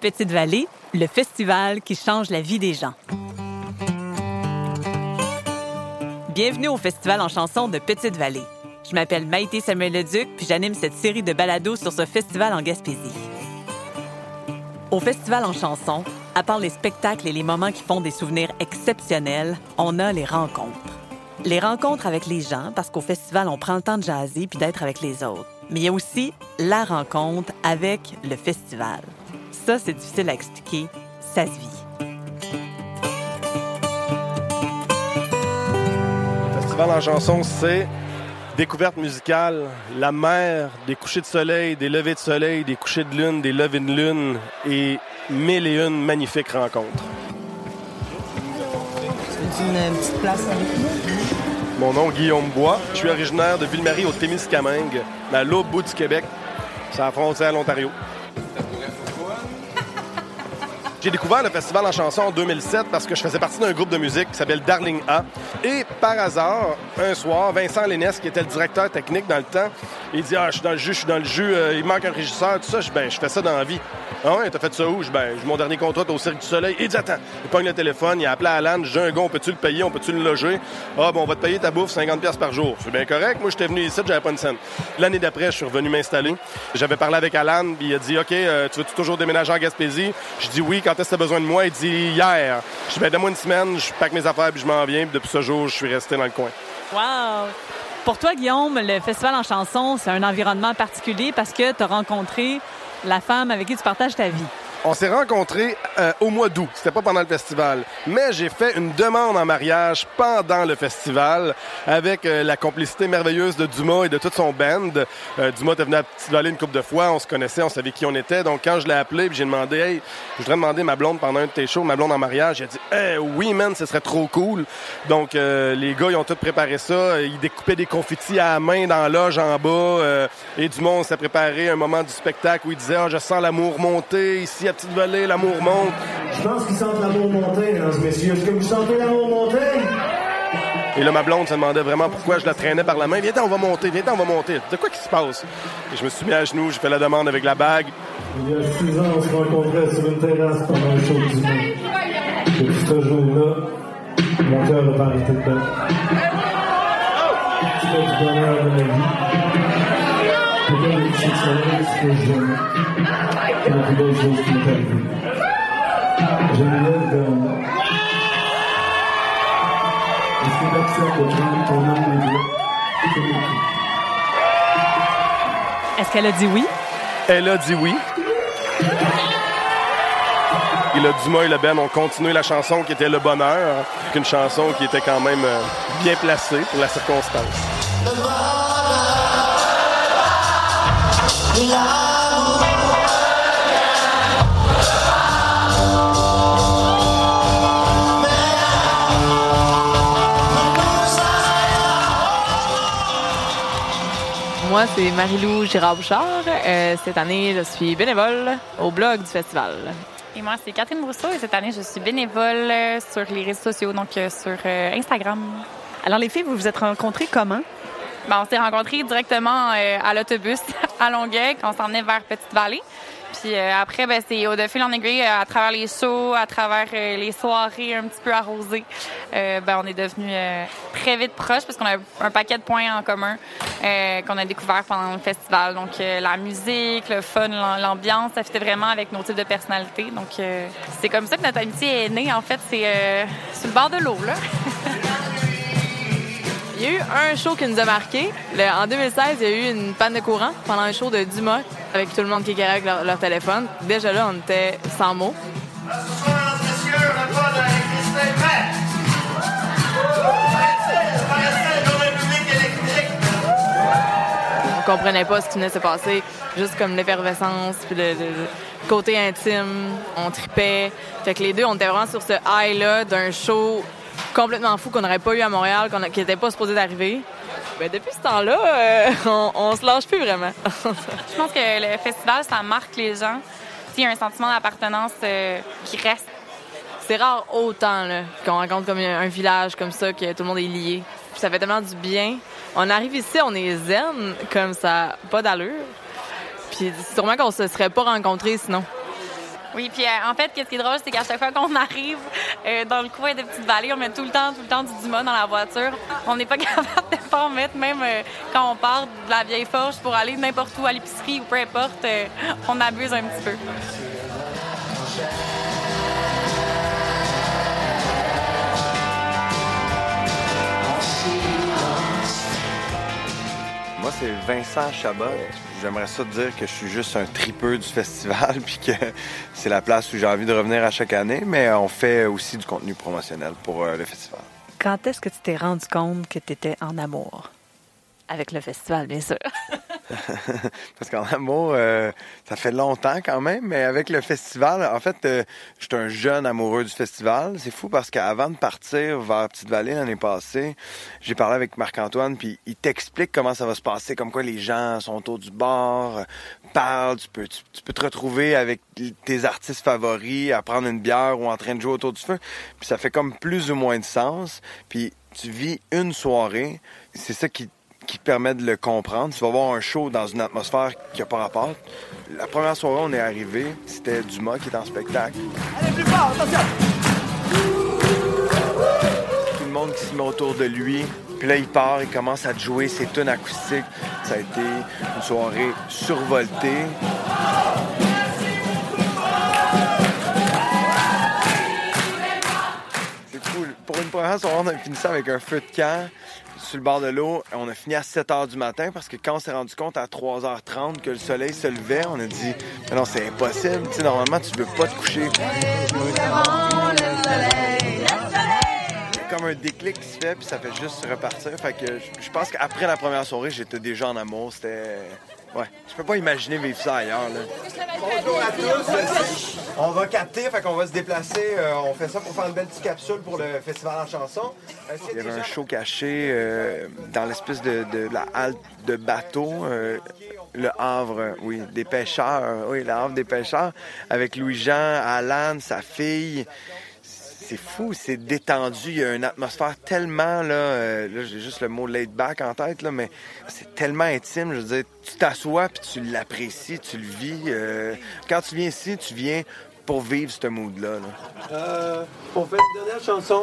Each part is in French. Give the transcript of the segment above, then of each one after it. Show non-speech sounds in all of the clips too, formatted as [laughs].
Petite Vallée, le festival qui change la vie des gens. Bienvenue au Festival en chanson de Petite Vallée. Je m'appelle Maïté Samuel Leduc, puis j'anime cette série de balados sur ce festival en Gaspésie. Au Festival en chanson, à part les spectacles et les moments qui font des souvenirs exceptionnels, on a les rencontres. Les rencontres avec les gens, parce qu'au festival, on prend le temps de jaser puis d'être avec les autres. Mais il y a aussi la rencontre avec le festival. Ça, c'est difficile à expliquer. Ça se vit. Le festival en chanson, c'est découverte musicale, la mer, des couchers de soleil, des levées de soleil, des couchers de lune, des levées de lune et mille et une magnifiques rencontres. C'est une petite place avec nous. Mon nom est Guillaume Bois. Je suis originaire de Ville-Marie au Témiscamingue, à l'autre bout du Québec. C'est à la frontière à l'Ontario. J'ai découvert le festival en chanson en 2007 parce que je faisais partie d'un groupe de musique qui s'appelle Darling A. Et par hasard, un soir, Vincent Lénès, qui était le directeur technique dans le temps, il dit Ah, je suis dans le jus, je suis dans le jus, euh, il manque un régisseur, tout ça. Je ben, je fais ça dans la vie. Ah ouais, t'as fait ça où? Je ben, mon dernier contrat au Cirque du Soleil. Il dit Attends, il pogne le téléphone, il a appelé Alan, j'ai un gars, on peut-tu le payer, on peut-tu le loger? Ah, bon, on va te payer ta bouffe 50$ par jour. C'est bien correct. Moi, j'étais venu ici, j'avais pas une scène. L'année d'après, je suis revenu m'installer. J'avais parlé avec Alan, puis il a dit OK, euh, tu veux -tu toujours déménager en Gaspésie? Je dis oui, quand est-ce que t'as besoin de moi? Il dit hier. Je dis ben, donne-moi une semaine, je pack mes affaires, puis je m'en viens. Puis depuis ce jour, je suis resté dans le coin. Wow! Pour toi, Guillaume, le festival en chanson, c'est un environnement particulier parce que tu as rencontré la femme avec qui tu partages ta vie. On s'est rencontrés euh, au mois d'août. C'était pas pendant le festival. Mais j'ai fait une demande en mariage pendant le festival avec euh, la complicité merveilleuse de Dumas et de toute son band. Euh, Dumas était venu à Petite Vallée une couple de fois. On se connaissait, on savait qui on était. Donc, quand je l'ai appelé, j'ai demandé, hey, je voudrais demander ma blonde pendant un de tes shows, ma blonde en mariage. Il a dit, hey, oui, man, ce serait trop cool. Donc, les gars, ils ont tout préparé ça. Ils découpaient des confettis à la main dans la loge en bas. et Dumas, s'est préparé un moment du spectacle où il disait, ah, je sens l'amour monter ici à Petite Vallée, l'amour monte. Je pense qu'ils sentent l'amour monter, mesdames et messieurs. Est-ce que vous sentez l'amour monter? Et là, ma blonde se demandait vraiment pourquoi je la traînais par la main. Viens, on va monter, viens, on va monter. De quoi qui se passe? Et je me suis mis à genoux, j'ai fait la demande avec la bague. Il y a six ans, on se rencontrait sur une terrasse pendant un show du monde. Depuis ce jour-là, mon cœur n'a pas arrêté de battre. C'était du bonheur de ma vie. Est-ce qu'elle a dit oui? Elle a dit oui. Et le Dumas et le Ben ont continué la chanson qui était Le Bonheur, une chanson qui était quand même euh, bien placée pour la circonstance. Moi, c'est Marie-Lou Girard-Bouchard. Euh, cette année, je suis bénévole au blog du festival. Et moi, c'est Catherine Brousseau et cette année, je suis bénévole euh, sur les réseaux sociaux, donc euh, sur euh, Instagram. Alors, les filles, vous vous êtes rencontrées comment? Ben, on s'est rencontrés directement euh, à l'autobus [laughs] à Longueuil quand on s'en venait vers Petite-Vallée. Puis euh, après, ben, c'est au de fil euh, à travers les shows, à travers euh, les soirées un petit peu arrosées, euh, ben, on est devenus euh, très vite proches parce qu'on a un paquet de points en commun qu'on a découvert pendant le festival. Donc la musique, le fun, l'am- l'ambiance, ça fitait vraiment avec nos types de personnalités. Donc c'est comme ça que notre amitié est née. En fait, c'est sur le bord de l'eau là. [laughs] Il y a eu un show qui nous a marqué. En 2016, il y a eu une panne de courant pendant un show de Dumas avec tout le monde qui éclairait avec leur, téléphone. Déjà là, on était sans mots. On comprenait pas ce qui venait de se passer. Juste comme l'effervescence, puis le- le côté intime. On tripait. Fait que les deux, on était vraiment sur ce high-là d'un show complètement fou qu'on n'aurait pas eu à Montréal, qu'on qui n'était pas supposé d'arriver. Ben, depuis ce temps-là, euh, [laughs] on, on se lâche plus vraiment. [laughs] Je pense que le festival, ça marque les gens. Il y a un sentiment d'appartenance euh, qui reste. C'est rare autant qu'on rencontre comme un, un village comme ça, que tout le monde est lié. Puis ça fait tellement du bien. On arrive ici, on est zen, comme ça, pas d'allure. Puis sûrement qu'on se serait pas rencontrés sinon. Oui, puis euh, en fait, ce qui est drôle, c'est qu'à chaque fois qu'on arrive euh, dans le coin de Petite-Vallée, on met tout le temps, tout le temps du Dumas dans la voiture. On n'est pas [laughs] capable de pas en mettre, même euh, quand on part de la vieille forge pour aller n'importe où à l'épicerie ou peu importe, on abuse un petit peu. Moi, c'est Vincent Chabot. J'aimerais ça te dire que je suis juste un tripeux du [laughs] festival, puis que c'est la place où j'ai envie de revenir à chaque année, mais on fait aussi du contenu promotionnel pour euh, le festival. Quand est-ce que tu t'es rendu compte que tu étais en amour? Avec le festival, bien sûr. [laughs] Parce qu'en amour, euh, ça fait longtemps quand même, mais avec le festival, en fait, euh, je suis un jeune amoureux du festival. C'est fou parce qu'avant de partir vers Petite-Vallée l'année passée, j'ai parlé avec Marc-Antoine, puis il t'explique comment ça va se passer, comme quoi les gens sont autour du bar, euh, parlent, tu peux, tu, tu peux te retrouver avec tes artistes favoris à prendre une bière ou en train de jouer autour du feu. Puis ça fait comme plus ou moins de sens. Puis tu vis une soirée, c'est ça qui qui permet de le comprendre. Tu vas voir un show dans une atmosphère qui n'a pas rapport. La première soirée, on est arrivé, c'était Dumas qui était en spectacle. Allez, plus fort, attention! Tout le monde qui se met autour de lui. Puis là, il part, il commence à jouer ses tunes acoustiques. Ça a été une soirée survoltée. C'est cool. Pour une première soirée, on a fini ça avec un feu de camp sur le bord de l'eau. On a fini à 7 h du matin parce que quand on s'est rendu compte à 3h30 que le soleil se levait, on a dit Mais non, c'est impossible. Tu sais, normalement, tu peux pas te coucher. Comme un déclic qui se fait, puis ça fait juste repartir. Fait que je- je pense qu'après la première soirée, j'étais déjà en amour. C'était. Ouais. Je peux pas imaginer vivre ça ailleurs, là. Bonjour à tous. On va capter, fait qu'on va se déplacer. Euh, on fait ça pour faire une belle petite capsule pour le festival en chanson. Euh, Il y avait un show caché euh, dans l'espèce de, de la halte de bateau, euh, le Havre, oui, des pêcheurs, oui, le Havre des pêcheurs, avec Louis-Jean, Alan, sa fille. C'est fou, c'est détendu. Il y a une atmosphère tellement, là, euh, là j'ai juste le mot laid back en tête, là, mais c'est tellement intime. Je veux dire, tu t'assois puis tu l'apprécies, tu le vis. euh, quand tu viens ici, tu viens pour vivre ce mood-là. là. Euh, on fait une dernière chanson.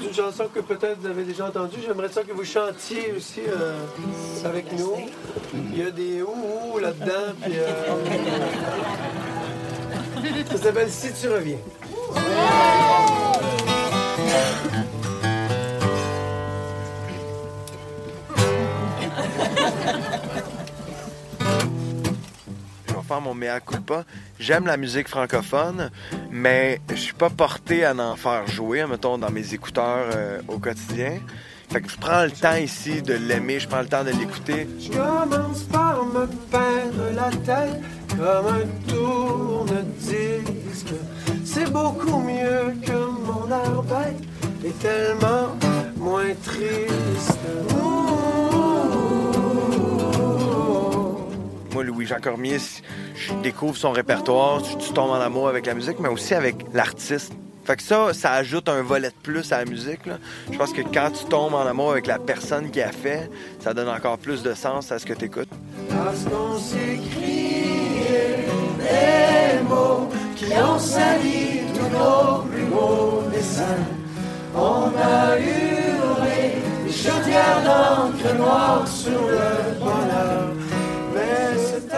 C'est une chanson que peut-être vous avez déjà entendue. J'aimerais ça que vous chantiez aussi euh, avec nous. Il y a des ouh là-dedans. Euh, Ça s'appelle Si tu reviens. Je vais faire mon mea culpa. J'aime la musique francophone, mais je suis pas porté à en faire jouer, mettons, dans mes écouteurs euh, au quotidien. Fait que je prends le temps ici de l'aimer, je prends le temps de l'écouter. Je commence par me peindre la tête comme un tourne-disque. C'est beaucoup mieux que mon air bête et tellement moins triste. Moi, Louis-Jean Cormier, je découvre son répertoire, je, je tombe en amour avec la musique, mais aussi avec l'artiste. Fait que ça, ça ajoute un volet de plus à la musique. là. Je pense que quand tu tombes en amour avec la personne qui a fait, ça donne encore plus de sens à ce que tu écoutes. Parce qu'on s'écriait des mots qui ont sali tous nos plus beaux dessins. On a hurlé des chaudières d'encre noire sur le bonheur. Mais c'est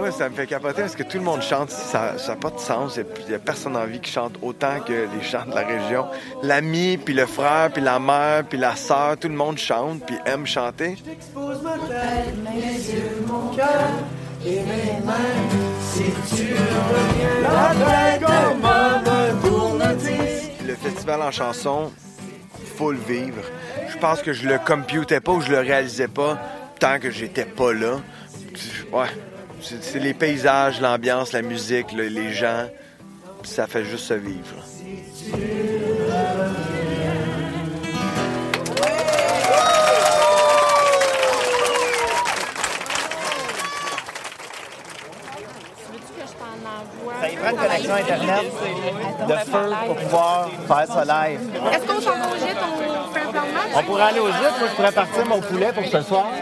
Ouais, ça me fait capoter parce que tout le monde chante. Ça n'a pas de sens. Il n'y a personne en vie qui chante autant que les gens de la région. L'ami, puis le frère, puis la mère, puis la sœur, tout le monde chante, puis aime chanter. J'expose ma tête, mes yeux, mon cœur Le festival en chanson, faut le vivre. Je pense que je le computais pas ou je le réalisais pas tant que j'étais pas là. Ouais. C'est les paysages, l'ambiance, la musique, le- les gens. Ça fait juste se vivre. Connexion Internet de feu pour pouvoir faire ça live. Est-ce qu'on s'en va au gîte? On fait un plan de match? On pourrait aller au gîte, moi je pourrais partir mon poulet pour ce soir. [laughs]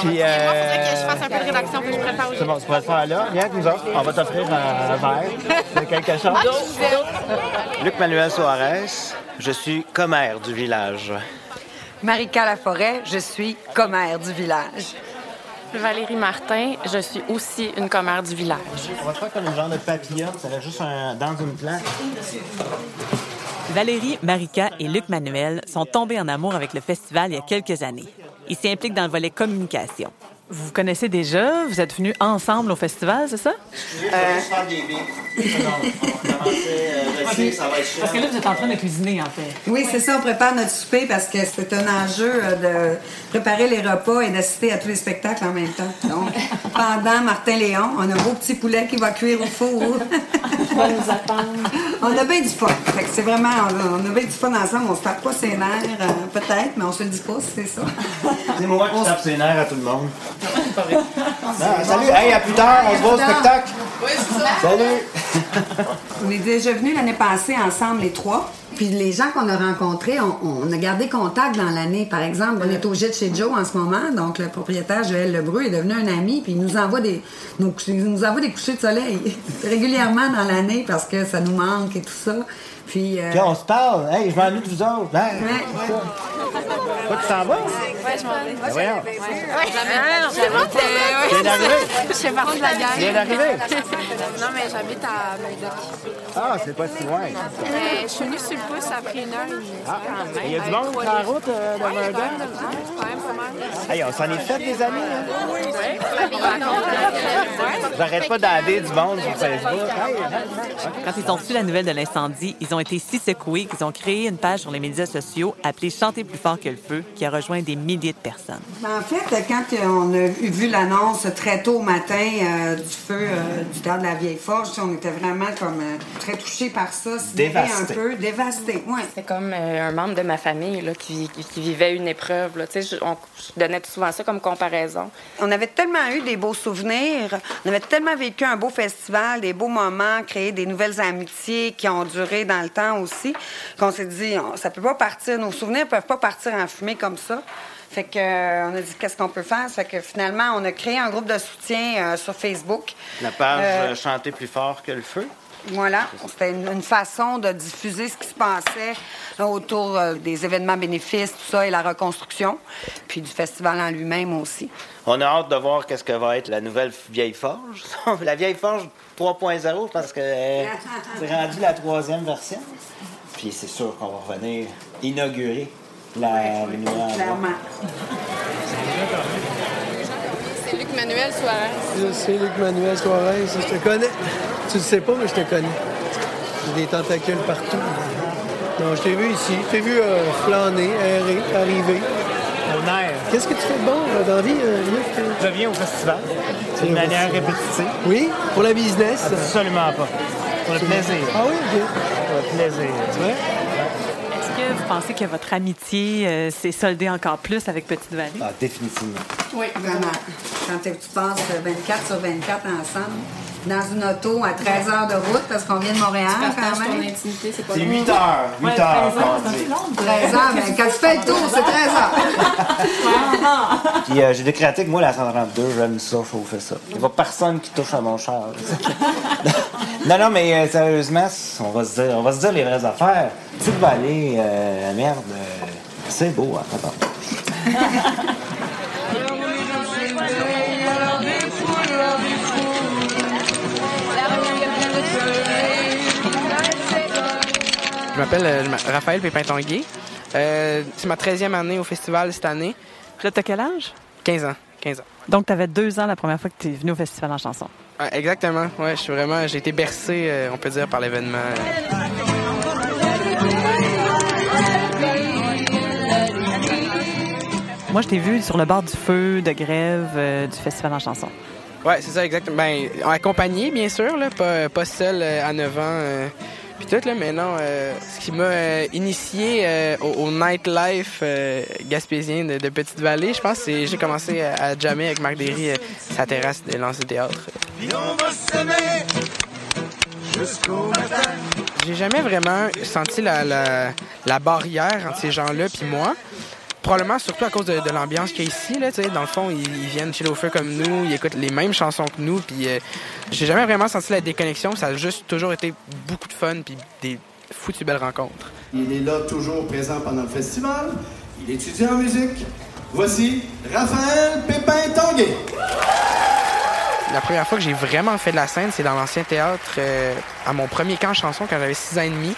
Puis, Moi, euh, faudrait que je fasse un peu de rédaction, puis je prépare C'est bon, tu pourrais le faire là. Viens avec nous autres. On va t'offrir un, un verre de quelque chose. Luc Manuel Soares, je suis commère du village. Marika Laforêt, je suis commère du village. Valérie Martin, je suis aussi une commère du village. On va faire comme une genre de papillon. Ça va juste un- dans une plante. Valérie, Marika et Luc Manuel sont tombés en amour avec le festival il y a quelques années. Ils s'impliquent dans le volet communication. Vous vous connaissez déjà? Vous êtes venus ensemble au festival, c'est ça? Parce que là, vous êtes en train de cuisiner, en fait. Oui, c'est ça, on prépare notre souper parce que c'est un enjeu euh, de préparer les repas et d'assister à tous les spectacles en même temps. Donc, [laughs] pendant Martin Léon, on a un beau petit poulet qui va cuire au four. On a bien du fun. Fait que c'est vraiment, on a, on a bien du fun ensemble. On se tape pas ses nerfs, euh, peut-être, mais on se le dit pas, c'est ça. C'est moi qui tape ses nerfs à tout le monde. Salut, hey, à plus tard, on se voit au spectacle. Oui, c'est ça. Salut. [laughs] On est déjà venus l'année passée ensemble, les trois. Puis les gens qu'on a rencontrés, on, a gardé contact dans l'année. Par exemple, on est au jet chez Joe en ce moment. Donc, le propriétaire, Joël Lebreu, est devenu un ami. Puis il nous envoie des, il nous envoie des couchers de soleil [laughs] régulièrement dans l'année parce que ça nous manque et tout ça. Puis, euh, Puis on se parle. Hey, je m'ennuie de vous autres. Hein? ouais. Toi, tu t'en vas? Ouais, je m'en vais. Ben voyons. Tu viens d'arriver? Je fais partie de la gang. Tu viens d'arriver? Non, mais j'habite à Murdoch. Ah, c'est pas si loin. Je suis venue sur le pouce après une heure et demie. Ah, il y a du monde sur la route euh, de Verdun? Hey, on s'en est fait des amis. Hein? Oui. J'arrête pas d'aller du monde sur Facebook. Quand ils ont reçu la nouvelle de l'incendie, ils ont été si secoués qu'ils ont créé une page sur les médias sociaux appelée Chanter plus fort que le feu, qui a rejoint des milliers de personnes. En fait, quand on a vu l'annonce très tôt au matin euh, du feu euh, du théâtre de la Vieille Forge, on était vraiment comme euh, très touchés par ça, Dévastés. un peu, dévastés. Ouais. C'est comme euh, un membre de ma famille là, qui, vivait une épreuve. Là. Tu sais, Je, on- je donnais souvent ça comme comparaison. On avait tellement eu des beaux souvenirs, on avait tellement vécu un beau festival, des beaux moments, créé des nouvelles amitiés qui ont duré dans le temps aussi, qu'on s'est dit, on- ça peut pas partir, nos souvenirs peuvent pas partir en fumée comme ça. Fait que, euh, on a dit qu'est-ce qu'on peut faire? Fait que finalement, on a créé un groupe de soutien euh, sur Facebook. La page Euh, Chanter plus fort que le feu? Voilà, c'était une, une façon de diffuser ce qui se passait autour des événements bénéfices, tout ça, et la reconstruction, puis du festival en lui-même aussi. On a hâte de voir qu'est-ce que va être la nouvelle vieille forge. [laughs] la vieille forge 3.0 parce que euh, c'est rendu la troisième version. Puis c'est sûr qu'on va revenir inaugurer la, nouvel endroit. Clairement. C'est Luc Manuel Suarez. C'est Luc Manuel Suarez, je te connais. Tu le sais pas, mais je te connais. J'ai des tentacules partout. Non, je t'ai vu ici. Je t'ai vu euh, flâner, errer, arriver. Qu'est-ce que tu fais de bon euh, dans la vie, euh, Luc? Je viens au festival. D'une manière répétitive. Oui? Pour la business? Absolument pas. Pour le plaisir. Ah oui, OK. Pour le plaisir. Tu vois? Est-ce que vous pensez que votre amitié euh, s'est soldée encore plus avec Petite Vallée? Ah, définitivement. Oui, vraiment. Quand tu passes 24 sur 24 ensemble, dans une auto à 13 heures de route, parce qu'on vient de Montréal quand même. intimité, c'est pas C'est 8 heures. 8 Ouais, heures. 13 heures, qu'on dit. 13 heures, mais quand tu fais le tour, c'est 13 heures. [laughs] Puis euh, j'ai décrété que moi, la 132, j'aime ça, chauffer ça. Il n'y a pas personne qui touche à mon char. [laughs] non, non, mais euh, sérieusement, on va, se dire, on va se dire les vraies affaires. Petite vallée, euh, la merde, euh, c'est beau, hein, attends. [laughs] Je m'appelle euh, Raphaël Pépin-Tanguay. Euh, c'est ma 13e année au festival cette année. Là, t'as quel âge? 15 ans. 15 ans. Donc, tu avais deux ans la première fois que tu es venu au Festival en chanson. Ouais, exactement. Ouais, je suis vraiment, j'ai été bercé, euh, on peut dire, par l'événement. Moi, je t'ai vu sur le bord du feu de grève euh, du Festival en chanson. Ouais, c'est ça, exactement. Ben, accompagné, bien sûr, là, pas, pas seul euh, à 9 ans. Puis tout, là, mais non, euh, ce qui m'a euh, initié euh, au, au nightlife euh, gaspésien de, de Petite-Vallée, je pense, c'est j'ai commencé à, à jammer avec Marc Derry euh, sa terrasse de lancer théâtre. J'ai jamais vraiment senti la, la, la barrière entre ces gens-là puis moi. Probablement surtout à cause de, de l'ambiance qu'il y a ici. Là, dans le fond, ils, ils viennent chez au feu comme nous, ils écoutent les mêmes chansons que nous. Puis euh, j'ai jamais vraiment senti la déconnexion. Ça a juste toujours été beaucoup de fun puis des foutues belles rencontres. Il est là toujours présent pendant le festival. Il étudie en musique. Voici Raphaël Pépin Tanguay. La première fois que j'ai vraiment fait de la scène, c'est dans l'ancien théâtre, euh, à mon premier camp chanson quand j'avais 6 ans et demi.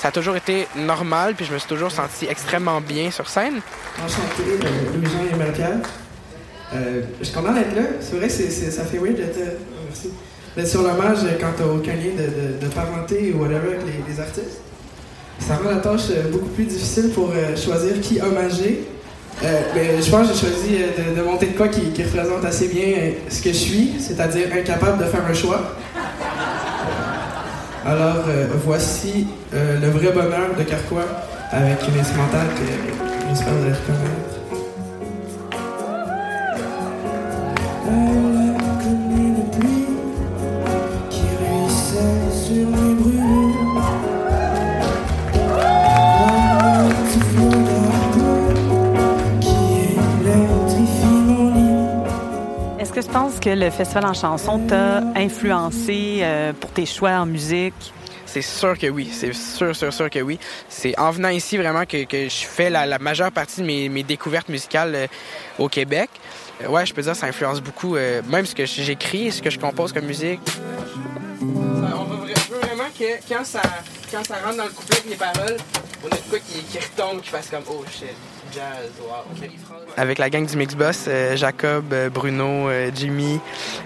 Ça a toujours été normal, puis je me suis toujours senti extrêmement bien sur scène. Enchanté, Louis-Jean et. Euh, je suis content d'être là. C'est vrai que ça fait weird d'être merci. sur l'hommage quand t'as aucun lien de, parenté ou whatever avec les, artistes. Ça rend la tâche euh, beaucoup plus difficile pour euh, choisir qui hommager. Euh, mais je pense que j'ai choisi de, monter de quoi qui, représente assez bien ce que je suis, c'est-à-dire incapable de faire un choix. Alors euh, voici euh, le vrai bonheur de Carquois avec une instrumentale que j'espère vous allez reconnaître. Est-ce que le festival en chanson t'a influencé euh, pour tes choix en musique? C'est sûr que oui, c'est sûr, sûr, sûr que oui. C'est en venant ici vraiment que, que je fais la, la majeure partie de mes, mes découvertes musicales euh, au Québec. Euh, ouais, je peux dire que ça influence beaucoup, euh, même ce que j'écris et ce que je compose comme musique. On veut vraiment que quand ça, quand ça rentre dans le couplet avec les paroles, on a de quoi qui, qui retombe, qui fasse comme oh shit. Jazz, wow. Avec la gang du Mixboss, euh, Jacob, euh, Bruno, euh, Jimmy,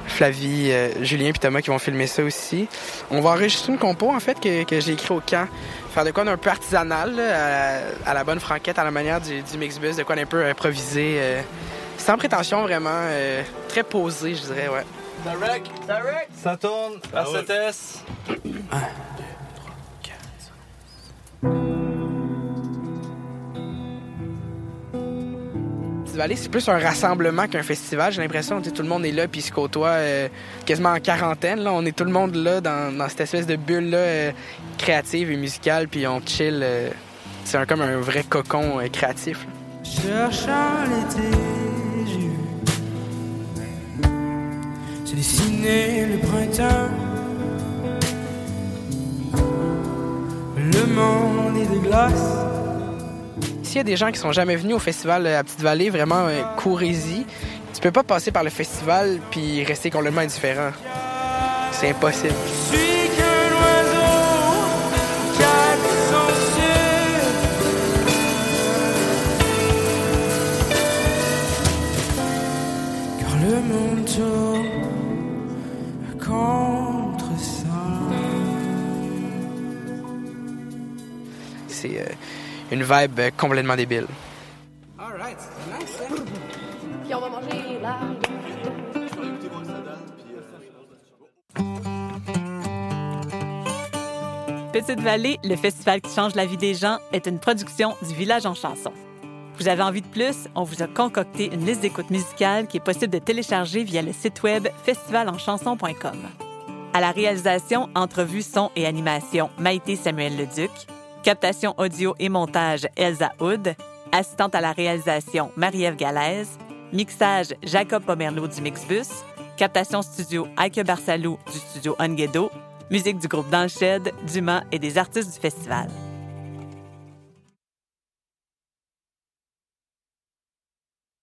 Flavie, Julien puis Thomas qui vont filmer ça aussi. On va enregistrer une compo en fait que, que j'ai écrit au camp. Faire de quoi d'un peu artisanal, là, à, à, la bonne franquette, à la manière du, du de quoi d'un peu improvisé, sans prétention vraiment, très posé je dirais, ouais. Direct, direct. Ça tourne, à 7S. 1, 2, 3, 4, 5. c'est plus un rassemblement qu'un festival. J'ai l'impression que tout le monde est là puis se côtoie euh, quasiment en quarantaine. Là. On est tout le monde là dans, cette espèce de bulle euh, créative et musicale puis on chill. Euh, c'est un, comme un vrai cocon créatif. Cherchant l'été, j'ai dessiné le printemps. Le monde est de glace. S'il y a des gens qui sont jamais venus au festival euh, à Petite-Vallée, vraiment euh, courez-y. Tu peux pas passer par le festival puis rester complètement indifférent. C'est impossible. Le monde tourne contre ça. C'est euh, une vibe euh, complètement débile. Alright, c'est nice, hein? Puis on va manger là. Petite Vallée, le festival qui change la vie des gens, est une production du Village en chanson. Vous avez envie de plus? On vous a concocté une liste d'écoutes musicales qui est possible de télécharger via le site web festivalenchanson.com. À la réalisation, entrevue, son et animation, Maïté Samuel Leduc. Captation audio et montage, Elsa Hood. Assistante à la réalisation, Marie-Ève Galaise. Mixage, Jacob Pomerleau du Mixbus. Captation studio, Aike Barsalou du studio Onguedo. Musique du groupe Dans le Shed, Dumas et des artistes du festival.